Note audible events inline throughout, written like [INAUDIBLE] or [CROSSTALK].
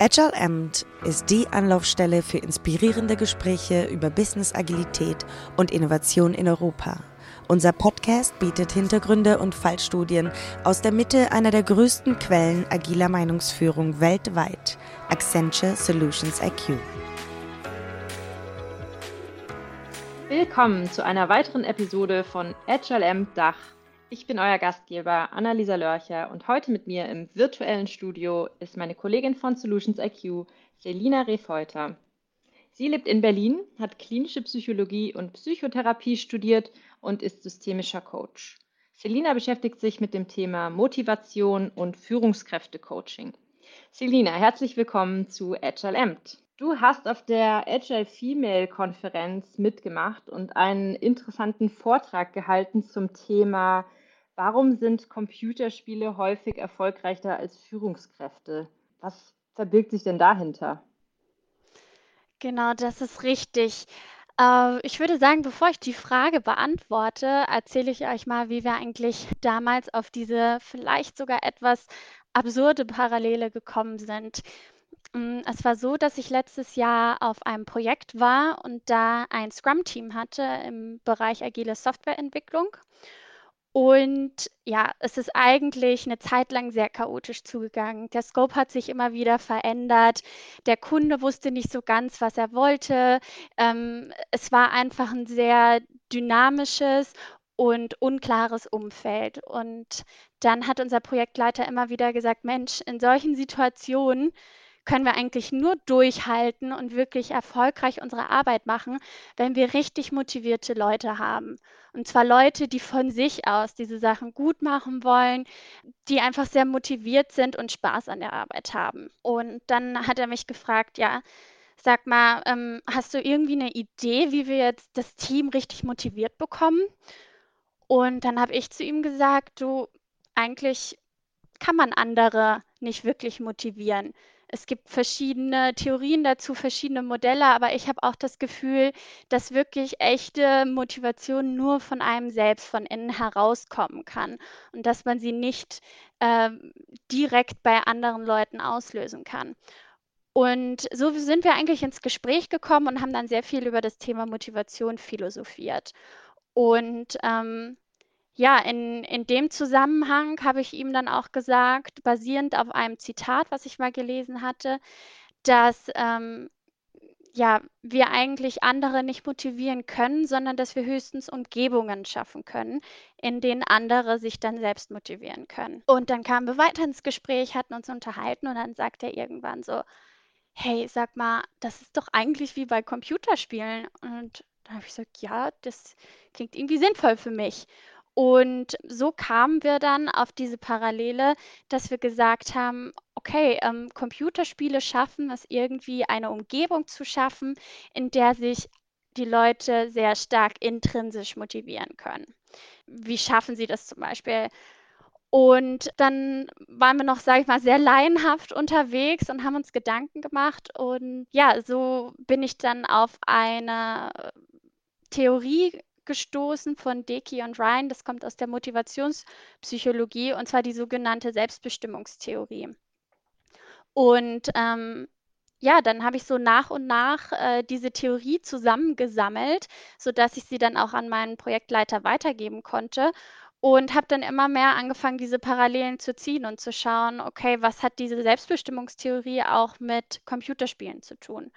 Agile Amt ist die Anlaufstelle für inspirierende Gespräche über Business Agilität und Innovation in Europa. Unser Podcast bietet Hintergründe und Fallstudien aus der Mitte einer der größten Quellen agiler Meinungsführung weltweit, Accenture Solutions IQ. Willkommen zu einer weiteren Episode von Agile Amt Dach ich bin euer Gastgeber Annalisa Lörcher und heute mit mir im virtuellen Studio ist meine Kollegin von Solutions IQ, Selina Refeuter. Sie lebt in Berlin, hat klinische Psychologie und Psychotherapie studiert und ist systemischer Coach. Selina beschäftigt sich mit dem Thema Motivation und Führungskräfte-Coaching. Selina, herzlich willkommen zu Agile Amt. Du hast auf der Agile Female Konferenz mitgemacht und einen interessanten Vortrag gehalten zum Thema Warum sind Computerspiele häufig erfolgreicher als Führungskräfte? Was verbirgt sich denn dahinter? Genau, das ist richtig. Äh, ich würde sagen, bevor ich die Frage beantworte, erzähle ich euch mal, wie wir eigentlich damals auf diese vielleicht sogar etwas absurde Parallele gekommen sind. Mm, es war so, dass ich letztes Jahr auf einem Projekt war und da ein Scrum-Team hatte im Bereich agile Softwareentwicklung. Und ja, es ist eigentlich eine Zeit lang sehr chaotisch zugegangen. Der Scope hat sich immer wieder verändert. Der Kunde wusste nicht so ganz, was er wollte. Ähm, es war einfach ein sehr dynamisches und unklares Umfeld. Und dann hat unser Projektleiter immer wieder gesagt, Mensch, in solchen Situationen können wir eigentlich nur durchhalten und wirklich erfolgreich unsere Arbeit machen, wenn wir richtig motivierte Leute haben. Und zwar Leute, die von sich aus diese Sachen gut machen wollen, die einfach sehr motiviert sind und Spaß an der Arbeit haben. Und dann hat er mich gefragt, ja, sag mal, ähm, hast du irgendwie eine Idee, wie wir jetzt das Team richtig motiviert bekommen? Und dann habe ich zu ihm gesagt, du, eigentlich kann man andere nicht wirklich motivieren. Es gibt verschiedene Theorien dazu, verschiedene Modelle, aber ich habe auch das Gefühl, dass wirklich echte Motivation nur von einem selbst, von innen herauskommen kann und dass man sie nicht äh, direkt bei anderen Leuten auslösen kann. Und so sind wir eigentlich ins Gespräch gekommen und haben dann sehr viel über das Thema Motivation philosophiert. Und ähm, ja, in, in dem Zusammenhang habe ich ihm dann auch gesagt, basierend auf einem Zitat, was ich mal gelesen hatte, dass ähm, ja, wir eigentlich andere nicht motivieren können, sondern dass wir höchstens Umgebungen schaffen können, in denen andere sich dann selbst motivieren können. Und dann kamen wir weiter ins Gespräch, hatten uns unterhalten und dann sagt er irgendwann so, hey, sag mal, das ist doch eigentlich wie bei Computerspielen. Und da habe ich gesagt, ja, das klingt irgendwie sinnvoll für mich. Und so kamen wir dann auf diese Parallele, dass wir gesagt haben, okay, ähm, Computerspiele schaffen es irgendwie, eine Umgebung zu schaffen, in der sich die Leute sehr stark intrinsisch motivieren können. Wie schaffen sie das zum Beispiel? Und dann waren wir noch, sage ich mal, sehr laienhaft unterwegs und haben uns Gedanken gemacht. Und ja, so bin ich dann auf eine Theorie gestoßen von Deki und Ryan. Das kommt aus der Motivationspsychologie und zwar die sogenannte Selbstbestimmungstheorie. Und ähm, ja, dann habe ich so nach und nach äh, diese Theorie zusammengesammelt, sodass ich sie dann auch an meinen Projektleiter weitergeben konnte und habe dann immer mehr angefangen, diese Parallelen zu ziehen und zu schauen, okay, was hat diese Selbstbestimmungstheorie auch mit Computerspielen zu tun?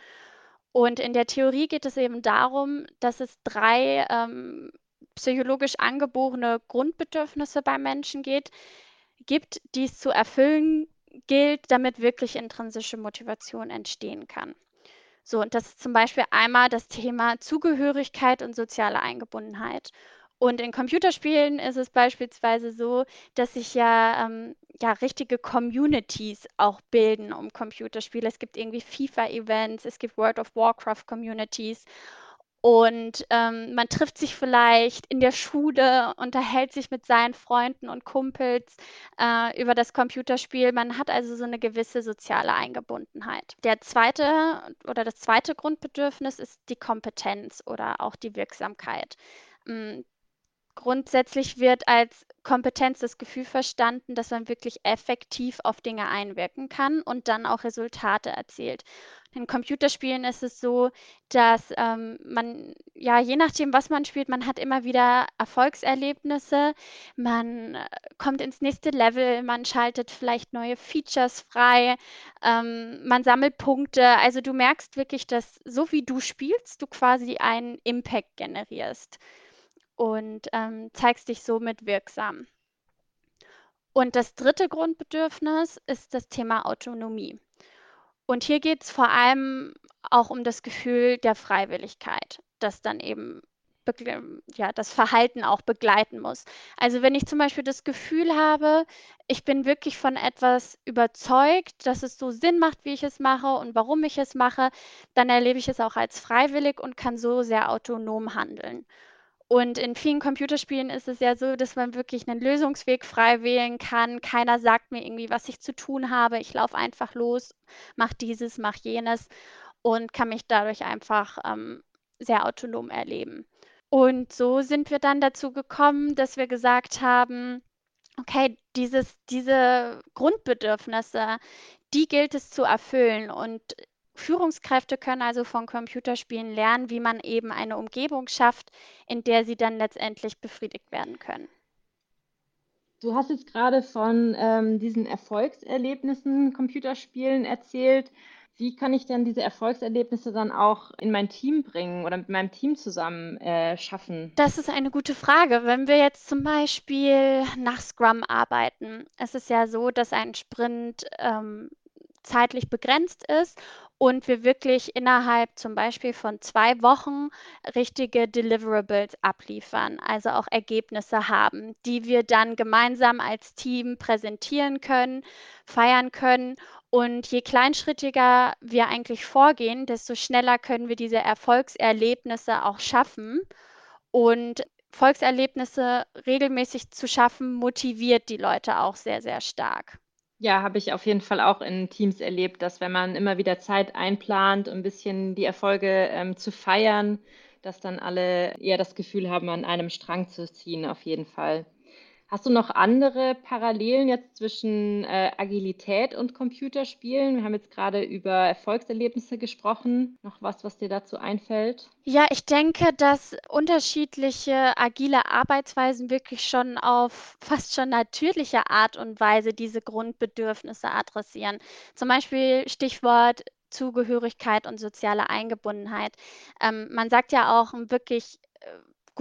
Und in der Theorie geht es eben darum, dass es drei ähm, psychologisch angeborene Grundbedürfnisse bei Menschen geht, gibt, die es zu erfüllen gilt, damit wirklich intrinsische Motivation entstehen kann. So, und das ist zum Beispiel einmal das Thema Zugehörigkeit und soziale Eingebundenheit. Und in Computerspielen ist es beispielsweise so, dass sich ja, ähm, ja richtige Communities auch bilden um Computerspiele. Es gibt irgendwie FIFA-Events, es gibt World of Warcraft-Communities. Und ähm, man trifft sich vielleicht in der Schule, unterhält sich mit seinen Freunden und Kumpels äh, über das Computerspiel. Man hat also so eine gewisse soziale Eingebundenheit. Der zweite oder das zweite Grundbedürfnis ist die Kompetenz oder auch die Wirksamkeit. Grundsätzlich wird als Kompetenz das Gefühl verstanden, dass man wirklich effektiv auf Dinge einwirken kann und dann auch Resultate erzielt. In Computerspielen ist es so, dass ähm, man, ja, je nachdem, was man spielt, man hat immer wieder Erfolgserlebnisse, man äh, kommt ins nächste Level, man schaltet vielleicht neue Features frei, ähm, man sammelt Punkte. Also du merkst wirklich, dass so wie du spielst, du quasi einen Impact generierst und ähm, zeigst dich somit wirksam. Und das dritte Grundbedürfnis ist das Thema Autonomie. Und hier geht es vor allem auch um das Gefühl der Freiwilligkeit, das dann eben ja, das Verhalten auch begleiten muss. Also wenn ich zum Beispiel das Gefühl habe, ich bin wirklich von etwas überzeugt, dass es so Sinn macht, wie ich es mache und warum ich es mache, dann erlebe ich es auch als freiwillig und kann so sehr autonom handeln. Und in vielen Computerspielen ist es ja so, dass man wirklich einen Lösungsweg frei wählen kann. Keiner sagt mir irgendwie, was ich zu tun habe. Ich laufe einfach los, mache dieses, mache jenes und kann mich dadurch einfach ähm, sehr autonom erleben. Und so sind wir dann dazu gekommen, dass wir gesagt haben, okay, dieses, diese Grundbedürfnisse, die gilt es zu erfüllen. Und Führungskräfte können also von Computerspielen lernen, wie man eben eine Umgebung schafft, in der sie dann letztendlich befriedigt werden können. Du hast jetzt gerade von ähm, diesen Erfolgserlebnissen Computerspielen erzählt. Wie kann ich denn diese Erfolgserlebnisse dann auch in mein Team bringen oder mit meinem Team zusammen äh, schaffen? Das ist eine gute Frage. Wenn wir jetzt zum Beispiel nach Scrum arbeiten, es ist ja so, dass ein Sprint ähm, zeitlich begrenzt ist und wir wirklich innerhalb zum Beispiel von zwei Wochen richtige Deliverables abliefern, also auch Ergebnisse haben, die wir dann gemeinsam als Team präsentieren können, feiern können. Und je kleinschrittiger wir eigentlich vorgehen, desto schneller können wir diese Erfolgserlebnisse auch schaffen. Und Erfolgserlebnisse regelmäßig zu schaffen, motiviert die Leute auch sehr, sehr stark. Ja, habe ich auf jeden Fall auch in Teams erlebt, dass wenn man immer wieder Zeit einplant, um ein bisschen die Erfolge ähm, zu feiern, dass dann alle eher das Gefühl haben, an einem Strang zu ziehen, auf jeden Fall. Hast du noch andere Parallelen jetzt zwischen äh, Agilität und Computerspielen? Wir haben jetzt gerade über Erfolgserlebnisse gesprochen. Noch was, was dir dazu einfällt? Ja, ich denke, dass unterschiedliche agile Arbeitsweisen wirklich schon auf fast schon natürliche Art und Weise diese Grundbedürfnisse adressieren. Zum Beispiel Stichwort Zugehörigkeit und soziale Eingebundenheit. Ähm, man sagt ja auch, wirklich äh,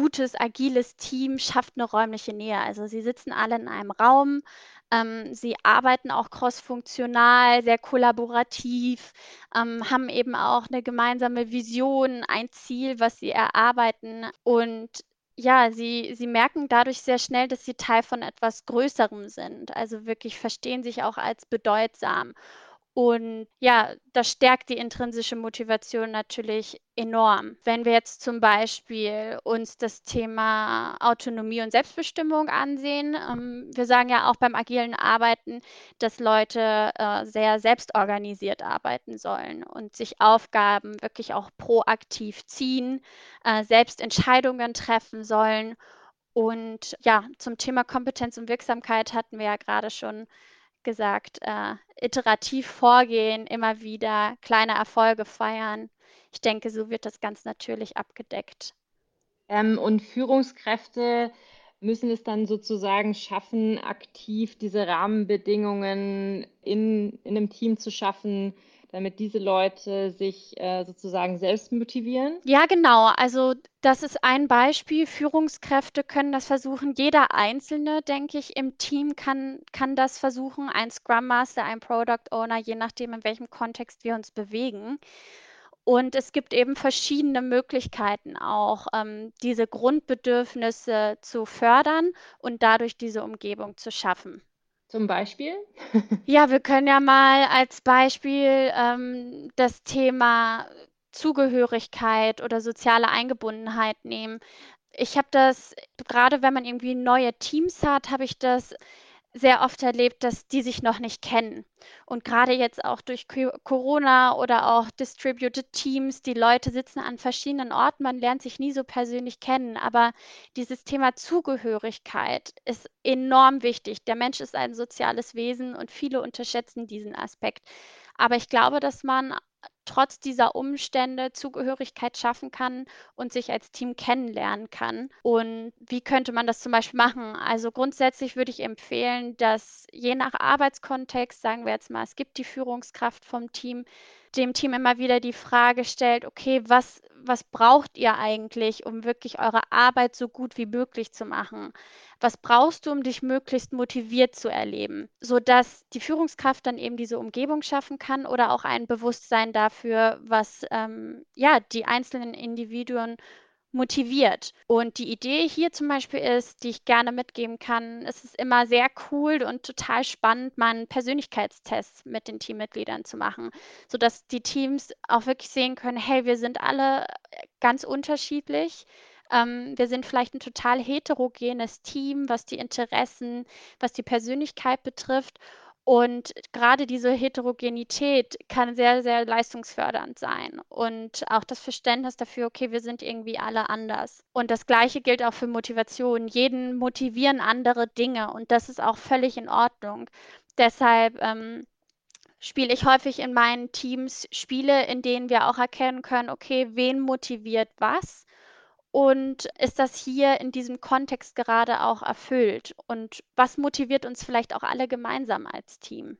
gutes, agiles Team schafft eine räumliche Nähe. Also sie sitzen alle in einem Raum, ähm, sie arbeiten auch crossfunktional, sehr kollaborativ, ähm, haben eben auch eine gemeinsame Vision, ein Ziel, was sie erarbeiten und ja, sie, sie merken dadurch sehr schnell, dass sie Teil von etwas Größerem sind. Also wirklich verstehen sich auch als bedeutsam. Und ja, das stärkt die intrinsische Motivation natürlich enorm. Wenn wir jetzt zum Beispiel uns das Thema Autonomie und Selbstbestimmung ansehen, ähm, wir sagen ja auch beim agilen Arbeiten, dass Leute äh, sehr selbstorganisiert arbeiten sollen und sich Aufgaben wirklich auch proaktiv ziehen, äh, selbst Entscheidungen treffen sollen. Und ja, zum Thema Kompetenz und Wirksamkeit hatten wir ja gerade schon gesagt, äh, iterativ vorgehen, immer wieder kleine Erfolge feiern. Ich denke, so wird das ganz natürlich abgedeckt. Ähm, und Führungskräfte müssen es dann sozusagen schaffen, aktiv diese Rahmenbedingungen in, in einem Team zu schaffen, damit diese Leute sich äh, sozusagen selbst motivieren? Ja, genau. Also das ist ein Beispiel. Führungskräfte können das versuchen. Jeder Einzelne, denke ich, im Team kann, kann das versuchen. Ein Scrum Master, ein Product Owner, je nachdem, in welchem Kontext wir uns bewegen. Und es gibt eben verschiedene Möglichkeiten auch, ähm, diese Grundbedürfnisse zu fördern und dadurch diese Umgebung zu schaffen. Zum Beispiel? [LAUGHS] Ja, wir können ja mal als Beispiel ähm, das Thema Zugehörigkeit oder soziale Eingebundenheit nehmen. Ich habe das, gerade wenn man irgendwie neue Teams hat, habe ich das sehr oft erlebt, dass die sich noch nicht kennen. Und gerade jetzt auch durch Corona oder auch Distributed Teams, die Leute sitzen an verschiedenen Orten, man lernt sich nie so persönlich kennen. Aber dieses Thema Zugehörigkeit ist enorm wichtig. Der Mensch ist ein soziales Wesen und viele unterschätzen diesen Aspekt. Aber ich glaube, dass man trotz dieser Umstände Zugehörigkeit schaffen kann und sich als Team kennenlernen kann. Und wie könnte man das zum Beispiel machen? Also grundsätzlich würde ich empfehlen, dass je nach Arbeitskontext, sagen wir jetzt mal, es gibt die Führungskraft vom Team, dem Team immer wieder die Frage stellt, okay, was, was braucht ihr eigentlich, um wirklich eure Arbeit so gut wie möglich zu machen? Was brauchst du, um dich möglichst motiviert zu erleben, sodass die Führungskraft dann eben diese Umgebung schaffen kann oder auch ein Bewusstsein dafür, was ähm, ja die einzelnen Individuen motiviert. Und die Idee hier zum Beispiel ist, die ich gerne mitgeben kann, es ist immer sehr cool und total spannend, mal einen Persönlichkeitstest mit den Teammitgliedern zu machen, sodass die Teams auch wirklich sehen können, hey, wir sind alle ganz unterschiedlich. Ähm, wir sind vielleicht ein total heterogenes Team, was die Interessen, was die Persönlichkeit betrifft. Und gerade diese Heterogenität kann sehr, sehr leistungsfördernd sein. Und auch das Verständnis dafür, okay, wir sind irgendwie alle anders. Und das Gleiche gilt auch für Motivation. Jeden motivieren andere Dinge und das ist auch völlig in Ordnung. Deshalb ähm, spiele ich häufig in meinen Teams Spiele, in denen wir auch erkennen können, okay, wen motiviert was und ist das hier in diesem Kontext gerade auch erfüllt? Und was motiviert uns vielleicht auch alle gemeinsam als Team?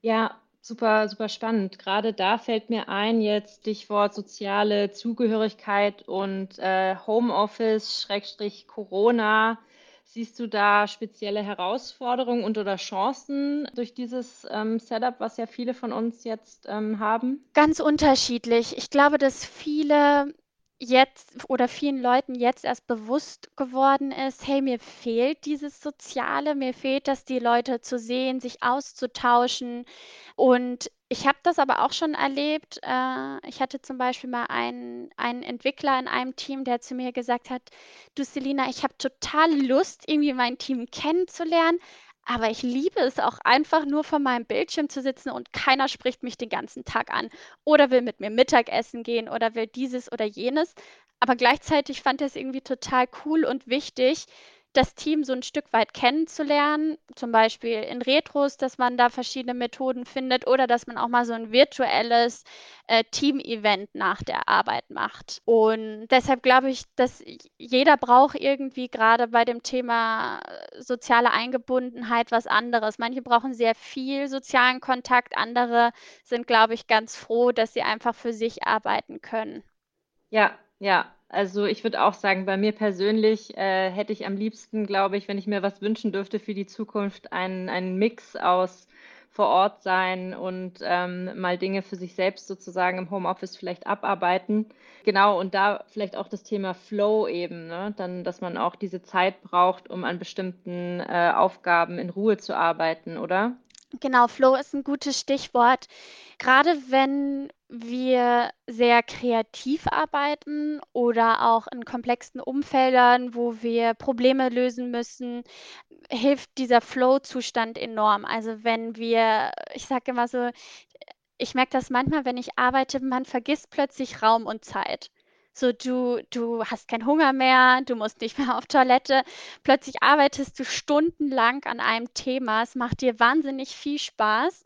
Ja, super, super spannend. Gerade da fällt mir ein, jetzt Stichwort soziale Zugehörigkeit und äh, Homeoffice, Schrägstrich Corona. Siehst du da spezielle Herausforderungen und oder Chancen durch dieses ähm, Setup, was ja viele von uns jetzt ähm, haben? Ganz unterschiedlich. Ich glaube, dass viele jetzt oder vielen Leuten jetzt erst bewusst geworden ist, hey, mir fehlt dieses Soziale, mir fehlt das, die Leute zu sehen, sich auszutauschen. Und ich habe das aber auch schon erlebt. Äh, ich hatte zum Beispiel mal einen, einen Entwickler in einem Team, der zu mir gesagt hat, du Selina, ich habe total Lust, irgendwie mein Team kennenzulernen, aber ich liebe es auch einfach nur vor meinem Bildschirm zu sitzen und keiner spricht mich den ganzen Tag an oder will mit mir Mittagessen gehen oder will dieses oder jenes. Aber gleichzeitig fand er es irgendwie total cool und wichtig, das Team so ein Stück weit kennenzulernen, zum Beispiel in Retros, dass man da verschiedene Methoden findet oder dass man auch mal so ein virtuelles äh, Team-Event nach der Arbeit macht. Und deshalb glaube ich, dass jeder braucht irgendwie gerade bei dem Thema äh, soziale Eingebundenheit was anderes. Manche brauchen sehr viel sozialen Kontakt, andere sind, glaube ich, ganz froh, dass sie einfach für sich arbeiten können. Ja, ja, also ich würde auch sagen, bei mir persönlich äh, hätte ich am liebsten, glaube ich, wenn ich mir was wünschen dürfte für die Zukunft, einen, Mix aus vor Ort sein und ähm, mal Dinge für sich selbst sozusagen im Homeoffice vielleicht abarbeiten. Genau, und da vielleicht auch das Thema Flow eben, ne? dann, dass man auch diese Zeit braucht, um an bestimmten äh, Aufgaben in Ruhe zu arbeiten, oder? Genau, Flow ist ein gutes Stichwort. Gerade wenn wir sehr kreativ arbeiten oder auch in komplexen Umfeldern, wo wir Probleme lösen müssen, hilft dieser Flow-Zustand enorm. Also wenn wir, ich sage immer so, ich merke das manchmal, wenn ich arbeite, man vergisst plötzlich Raum und Zeit. So, du, du hast keinen Hunger mehr, du musst nicht [LAUGHS] mehr auf Toilette. Plötzlich arbeitest du stundenlang an einem Thema. Es macht dir wahnsinnig viel Spaß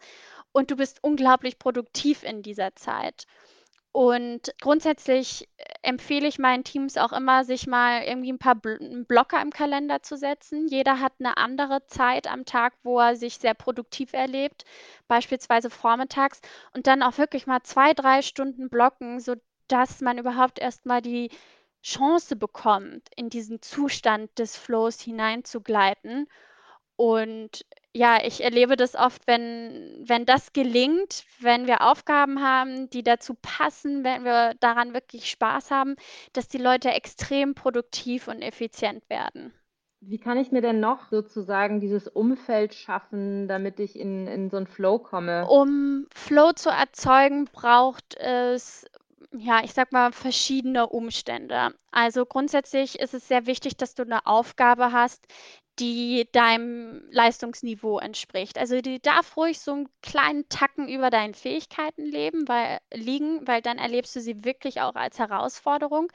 und du bist unglaublich produktiv in dieser Zeit. Und grundsätzlich äh, empfehle ich meinen Teams auch immer, sich mal irgendwie ein paar Blocker im Kalender zu setzen. Jeder hat eine andere Zeit am Tag, wo er sich sehr produktiv erlebt, beispielsweise vormittags, und dann auch wirklich mal zwei, drei Stunden blocken, so dass man überhaupt erst mal die Chance bekommt, in diesen Zustand des Flows hineinzugleiten. Und ja, ich erlebe das oft, wenn, wenn das gelingt, wenn wir Aufgaben haben, die dazu passen, wenn wir daran wirklich Spaß haben, dass die Leute extrem produktiv und effizient werden. Wie kann ich mir denn noch sozusagen dieses Umfeld schaffen, damit ich in, in so einen Flow komme? Um Flow zu erzeugen, braucht es ja, ich sag mal, verschiedene Umstände. Also grundsätzlich ist es sehr wichtig, dass du eine Aufgabe hast, die deinem Leistungsniveau entspricht. Also die darf ruhig so einen kleinen Tacken über deinen Fähigkeiten leben, weil, liegen, weil dann erlebst du sie wirklich auch als Herausforderung.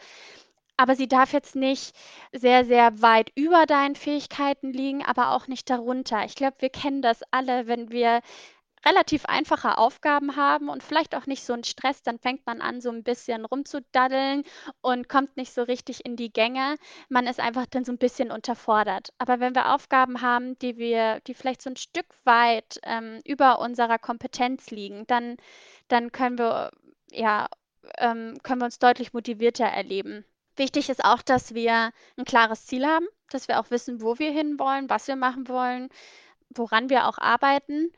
Aber sie darf jetzt nicht sehr, sehr weit über deinen Fähigkeiten liegen, aber auch nicht darunter. Ich glaube, wir kennen das alle, wenn wir relativ einfache Aufgaben haben und vielleicht auch nicht so einen Stress, dann fängt man an, so ein bisschen rumzudaddeln und kommt nicht so richtig in die Gänge. Man ist einfach dann so ein bisschen unterfordert. Aber wenn wir Aufgaben haben, die wir die vielleicht so ein Stück weit, ähm, über unserer Kompetenz liegen, dann dann können wir ja, ähm, können wir uns deutlich motivierter erleben. Wichtig ist auch, dass wir ein klares Ziel haben, dass wir auch wissen, wo wir hinwollen, was wir machen wollen, woran wir auch arbeiten.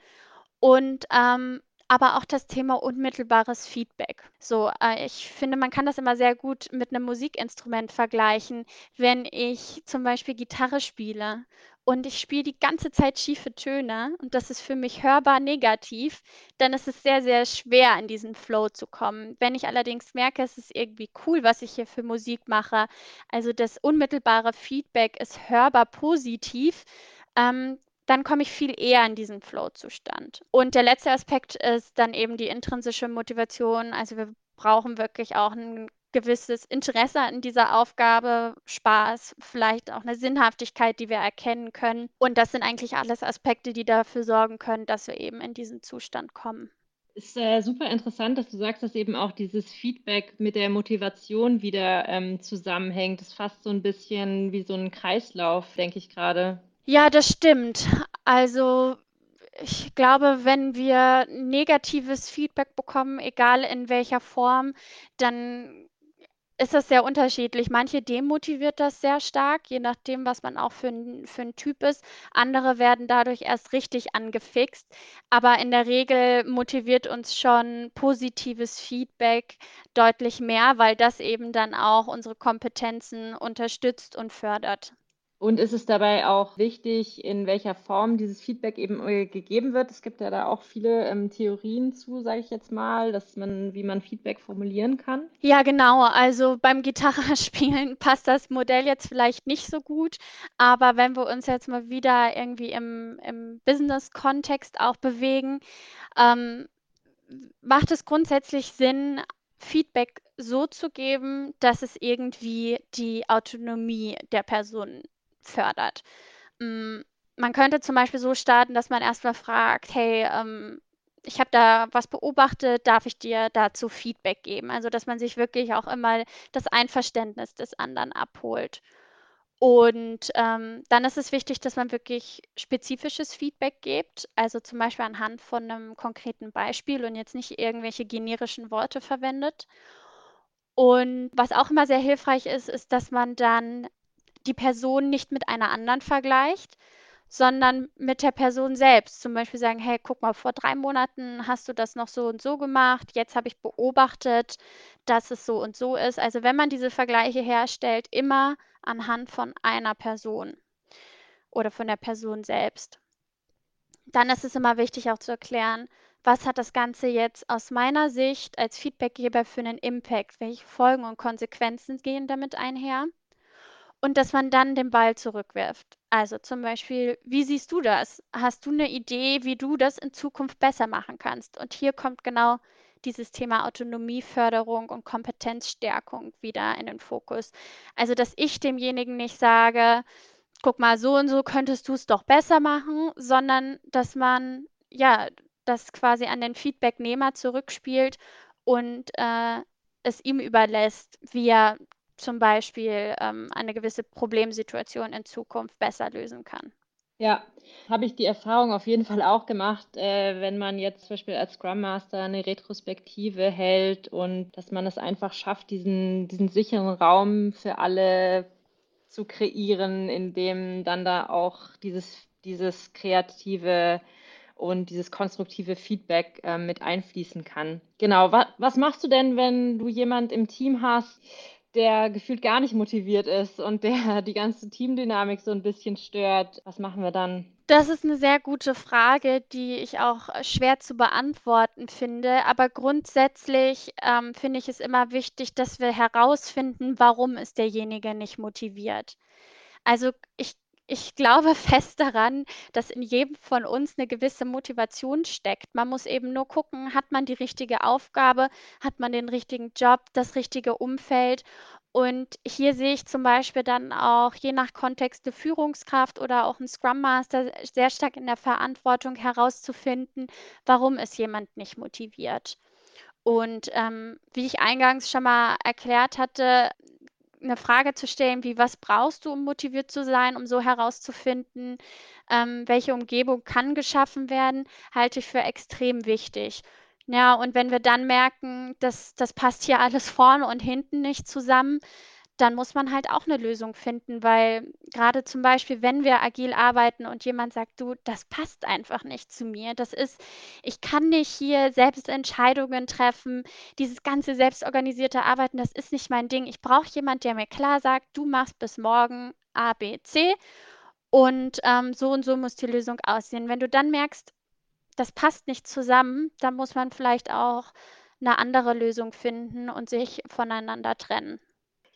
Und, ähm, aber auch das Thema unmittelbares Feedback. So, äh, ich finde, man kann das immer sehr gut mit einem Musikinstrument vergleichen. Wenn ich zum Beispiel Gitarre spiele und ich spiele die ganze Zeit schiefe Töne und das ist für mich hörbar negativ, dann ist es sehr, sehr schwer, in diesen Flow zu kommen. Wenn ich allerdings merke, es ist irgendwie cool, was ich hier für Musik mache, also das unmittelbare Feedback ist hörbar positiv, ähm, dann komme ich viel eher in diesen Flow-Zustand. Und der letzte Aspekt ist dann eben die intrinsische Motivation. Also wir brauchen wirklich auch ein gewisses Interesse an dieser Aufgabe, Spaß, vielleicht auch eine Sinnhaftigkeit, die wir erkennen können. Und das sind eigentlich alles Aspekte, die dafür sorgen können, dass wir eben in diesen Zustand kommen. Ist äh, super interessant, dass du sagst, dass eben auch dieses Feedback mit der Motivation wieder ähm, zusammenhängt. Das ist fast so ein bisschen wie so ein Kreislauf, denke ich gerade. Ja, das stimmt. Also, ich glaube, wenn wir negatives Feedback bekommen, egal in welcher Form, dann ist das sehr unterschiedlich. Manche demotiviert das sehr stark, je nachdem, was man auch für ein für 'n Typ ist. Andere werden dadurch erst richtig angefixt. Aber in der Regel motiviert uns schon positives Feedback deutlich mehr, weil das eben dann auch unsere Kompetenzen unterstützt und fördert. Und ist es dabei auch wichtig, in welcher Form dieses Feedback eben äh, gegeben wird? Es gibt ja da auch viele ähm, Theorien zu, sage ich jetzt mal, dass man, wie man Feedback formulieren kann. Ja, genau. Also beim Gitarrespielen [LAUGHS] passt das Modell jetzt vielleicht nicht so gut, aber wenn wir uns jetzt mal wieder irgendwie im, im Business-Kontext auch bewegen, ähm, macht es grundsätzlich Sinn, Feedback so zu geben, dass es irgendwie die Autonomie der Person fördert. Hm, man könnte zum Beispiel so starten, dass man erstmal fragt: „Hey, ähm, ich habe da was beobachtet, darf ich dir dazu Feedback geben?“ Also, dass man sich wirklich auch immer das Einverständnis des anderen abholt. Und, ähm, dann ist es wichtig, dass man wirklich spezifisches Feedback gibt, also zum Beispiel anhand von einem konkreten Beispiel und jetzt nicht irgendwelche generischen Worte verwendet. Und was auch immer sehr hilfreich ist, ist, dass man dann die Person nicht mit einer anderen vergleicht, sondern mit der Person selbst. Zum Beispiel sagen, hey, guck mal, vor drei Monaten hast du das noch so und so gemacht, jetzt habe ich beobachtet, dass es so und so ist. Also wenn man diese Vergleiche herstellt, immer anhand von einer Person oder von der Person selbst. Dann ist es immer wichtig auch zu erklären, was hat das Ganze jetzt aus meiner Sicht als Feedbackgeber für einen Impact? Welche Folgen und Konsequenzen gehen damit einher? Und dass man dann den Ball zurückwirft. Also zum Beispiel, wie siehst du das? Hast du eine Idee, wie du das in Zukunft besser machen kannst? Und hier kommt genau dieses Thema Autonomieförderung und Kompetenzstärkung wieder in den Fokus. Also, dass ich demjenigen nicht sage, guck mal, so und so könntest du es doch besser machen, sondern dass man ja das quasi an den Feedbacknehmer zurückspielt und äh, es ihm überlässt, wie er zum Beispiel ähm, eine gewisse Problemsituation in Zukunft besser lösen kann. Ja, habe ich die Erfahrung auf jeden Fall auch gemacht, äh, wenn man jetzt zum Beispiel als Scrum Master eine Retrospektive hält und dass man es einfach schafft, diesen, diesen sicheren Raum für alle zu kreieren, in dem dann da auch dieses, dieses kreative und dieses konstruktive Feedback äh, mit einfließen kann. Genau, was, was machst du denn, wenn du jemand im Team hast, der gefühlt gar nicht motiviert ist und der [LAUGHS] die ganze Teamdynamik so ein bisschen stört. Was machen wir dann? Das ist eine sehr gute Frage, die ich auch schwer zu beantworten finde. Aber grundsätzlich ähm, finde ich es immer wichtig, dass wir herausfinden, warum ist derjenige nicht motiviert. Also ich ich glaube fest daran, dass in jedem von uns eine gewisse Motivation steckt. Man muss eben nur gucken, hat man die richtige Aufgabe, hat man den richtigen Job, das richtige Umfeld. Und hier sehe ich zum Beispiel dann auch je nach Kontext eine Führungskraft oder auch ein Scrum Master sehr stark in der Verantwortung herauszufinden, warum ist jemand nicht motiviert. Und ähm, wie ich eingangs schon mal erklärt hatte, eine Frage zu stellen, wie was brauchst du, um motiviert zu sein, um so herauszufinden, ähm, welche Umgebung kann geschaffen werden, halte ich für extrem wichtig. Ja, und wenn wir dann merken, dass das passt hier [LAUGHS] alles vorne und hinten nicht zusammen, dann muss man halt auch eine Lösung finden, weil gerade zum Beispiel, wenn wir agil arbeiten und jemand sagt, du, das passt einfach nicht zu mir, das ist, ich kann nicht hier selbst Entscheidungen treffen, dieses ganze selbstorganisierte Arbeiten, das ist nicht mein Ding. Ich brauche jemand, der mir klar sagt, du machst bis morgen A, B, C und ähm, so und so muss die Lösung aussehen. Wenn du dann merkst, das passt nicht zusammen, dann muss man vielleicht auch eine andere Lösung finden und sich voneinander trennen.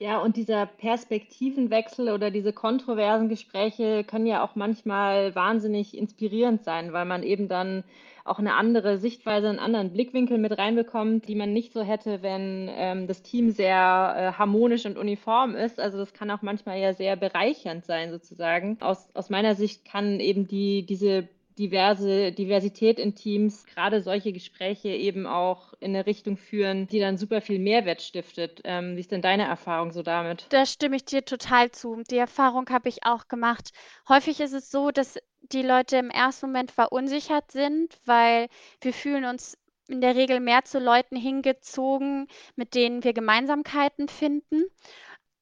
Ja, und dieser Perspektivenwechsel oder diese kontroversen Gespräche können ja auch manchmal wahnsinnig inspirierend sein, weil man eben dann auch eine andere Sichtweise, einen anderen Blickwinkel mit reinbekommt, die man nicht so hätte, wenn ähm, das Team sehr äh, harmonisch und uniform ist. Also das kann auch manchmal ja sehr bereichernd sein, sozusagen. Aus, aus meiner Sicht kann eben die, diese diverse Diversität in Teams, gerade solche Gespräche eben auch in eine Richtung führen, die dann super viel Mehrwert stiftet. Ähm, wie ist denn deine Erfahrung so damit? Da stimme ich dir total zu. Die Erfahrung habe ich auch gemacht. Häufig ist es so, dass die Leute im ersten Moment verunsichert sind, weil wir fühlen uns in der Regel mehr zu Leuten hingezogen, mit denen wir Gemeinsamkeiten finden.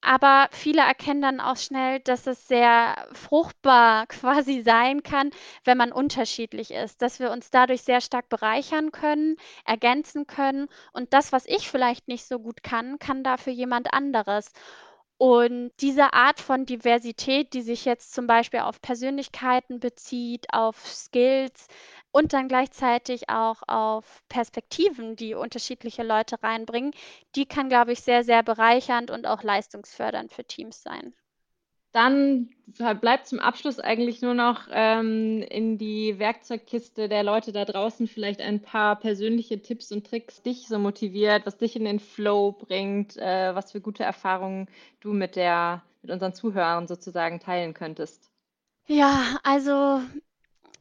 Aber viele erkennen dann auch schnell, dass es sehr fruchtbar [LAUGHS] quasi sein kann, wenn man unterschiedlich ist, dass wir uns dadurch sehr stark bereichern können, ergänzen können und das, was ich vielleicht nicht so gut kann, kann dafür jemand anderes. Und diese Art von Diversität, die sich jetzt zum Beispiel auf Persönlichkeiten bezieht, auf Skills, und dann gleichzeitig auch auf Perspektiven, die unterschiedliche Leute reinbringen, die kann, glaube ich, sehr, sehr bereichernd und auch leistungsfördernd für Teams sein. Dann bleibt zum Abschluss eigentlich nur noch ähm, in die Werkzeugkiste der Leute da draußen vielleicht ein paar persönliche Tipps und Tricks, dich so motiviert, was dich in den Flow bringt, äh, was für gute Erfahrungen du mit der, mit unseren Zuhörern sozusagen teilen könntest. Ja, also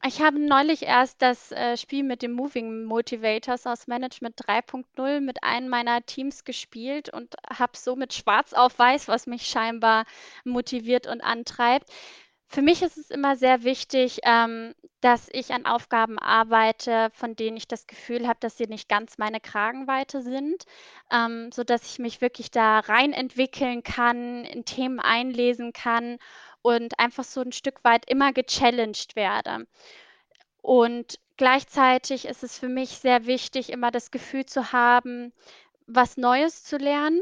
ich habe neulich erst das äh, Spiel mit den Moving Motivators aus Management 3.0 mit einem meiner Teams gespielt und habe somit schwarz auf weiß, was mich scheinbar motiviert und antreibt. Für mich ist es immer sehr wichtig, ähm, dass ich an Aufgaben arbeite, von denen ich das Gefühl habe, dass sie nicht ganz meine Kragenweite sind, ähm, sodass ich mich wirklich da rein entwickeln kann, in Themen einlesen kann und einfach so ein Stück weit immer gechallenged werde. Und gleichzeitig ist es für mich sehr wichtig, immer das Gefühl zu haben, was Neues zu lernen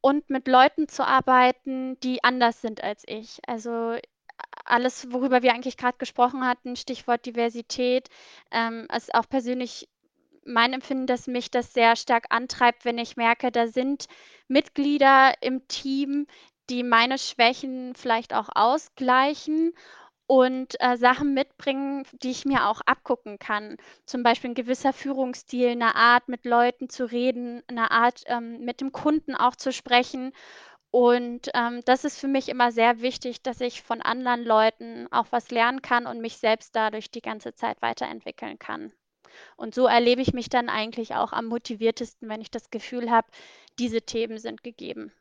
und mit Leuten zu arbeiten, die anders sind als ich. Also alles, worüber wir eigentlich gerade gesprochen hatten, Stichwort Diversität, ähm, ist auch persönlich mein Empfinden, dass mich das sehr stark antreibt, wenn ich merke, da sind Mitglieder im Team, die meine Schwächen vielleicht auch ausgleichen und äh, Sachen mitbringen, die ich mir auch abgucken kann. Zum Beispiel ein gewisser Führungsstil, eine Art, mit Leuten zu reden, eine Art, ähm, mit dem Kunden auch zu sprechen. Und ähm, das ist für mich immer sehr wichtig, dass ich von anderen Leuten auch was lernen kann und mich selbst dadurch die ganze Zeit weiterentwickeln kann. Und so erlebe ich mich dann eigentlich auch am motiviertesten, wenn ich das Gefühl habe, diese Themen sind gegeben.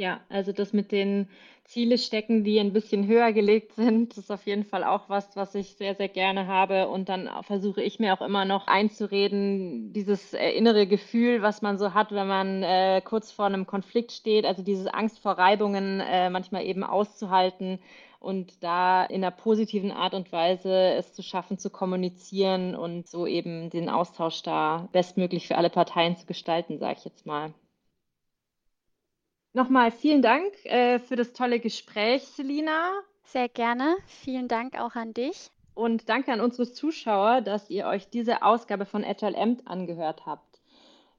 Ja, also das mit den Ziele stecken, die ein bisschen höher gelegt sind, ist auf jeden Fall auch was, was ich sehr, sehr gerne habe. Und dann versuche ich mir auch immer noch einzureden, dieses äh, innere Gefühl, was man so hat, wenn man äh, kurz vor einem Konflikt steht, also diese Angst vor Reibungen äh, manchmal eben auszuhalten und da in einer positiven Art und Weise es zu schaffen, zu kommunizieren und so eben den Austausch da bestmöglich für alle Parteien zu gestalten, sage ich jetzt mal. Nochmal vielen Dank äh, für das tolle Gespräch, Selina. Sehr gerne. Vielen Dank auch an dich. Und danke an unsere Zuschauer, dass ihr euch diese Ausgabe von Agile Amt angehört habt.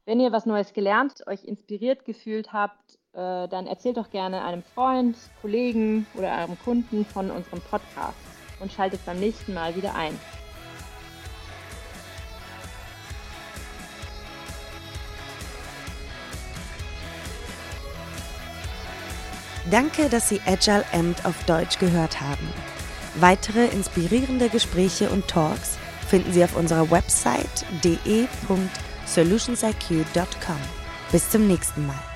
Wenn ihr was Neues gelernt, euch inspiriert gefühlt habt äh, dann erzählt doch gerne einem Freund, Kollegen oder einem Kunden von unserem Podcast und schaltet beim nächsten Mal wieder ein. Danke, dass Sie Agile Amt auf Deutsch gehört haben. Weitere inspirierende Gespräche und Talks finden Sie auf unserer Website de.solutionsiq.com. Bis zum nächsten Mal.